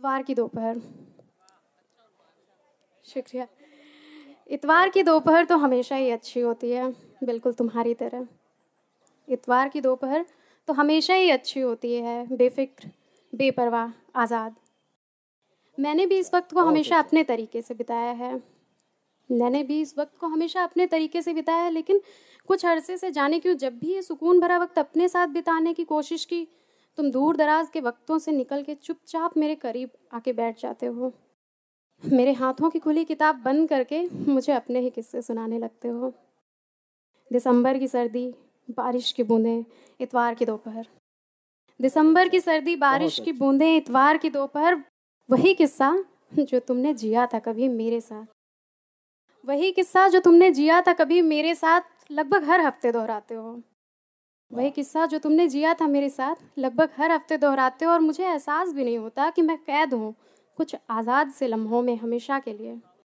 इतवार की दोपहर। शुक्रिया। इतवार की दोपहर तो हमेशा ही अच्छी होती है बिल्कुल तुम्हारी तरह। इतवार की दोपहर तो हमेशा ही अच्छी होती है बेफिक्र बेपरवाह आज़ाद। मैंने भी इस वक्त को हमेशा अपने तरीके से बिताया है। मैंने भी इस वक्त को हमेशा अपने तरीके से बिताया है लेकिन कुछ अरसे से जाने क्यों जब भी ये सुकून भरा वक्त अपने साथ बिताने की कोशिश की तुम दूर दराज के वक्तों से निकल के चुपचाप मेरे करीब आके बैठ जाते हो। मेरे हाथों की खुली किताब बंद करके मुझे अपने ही किस्से सुनाने लगते हो। दिसंबर की सर्दी बारिश की बूंदें इतवार की दोपहर। दिसंबर की सर्दी बारिश की बूंदें इतवार की दोपहर वही किस्सा जो तुमने जिया था कभी मेरे साथ। वही किस्सा जो तुमने जिया था कभी मेरे साथ लगभग हर हफ़्ते दोहराते हो। वही किस्सा जो तुमने जिया था मेरे साथ लगभग हर हफ़्ते दोहराते हो और मुझे एहसास भी नहीं होता कि मैं कैद हूँ कुछ आज़ाद से लम्हों में हमेशा के लिए।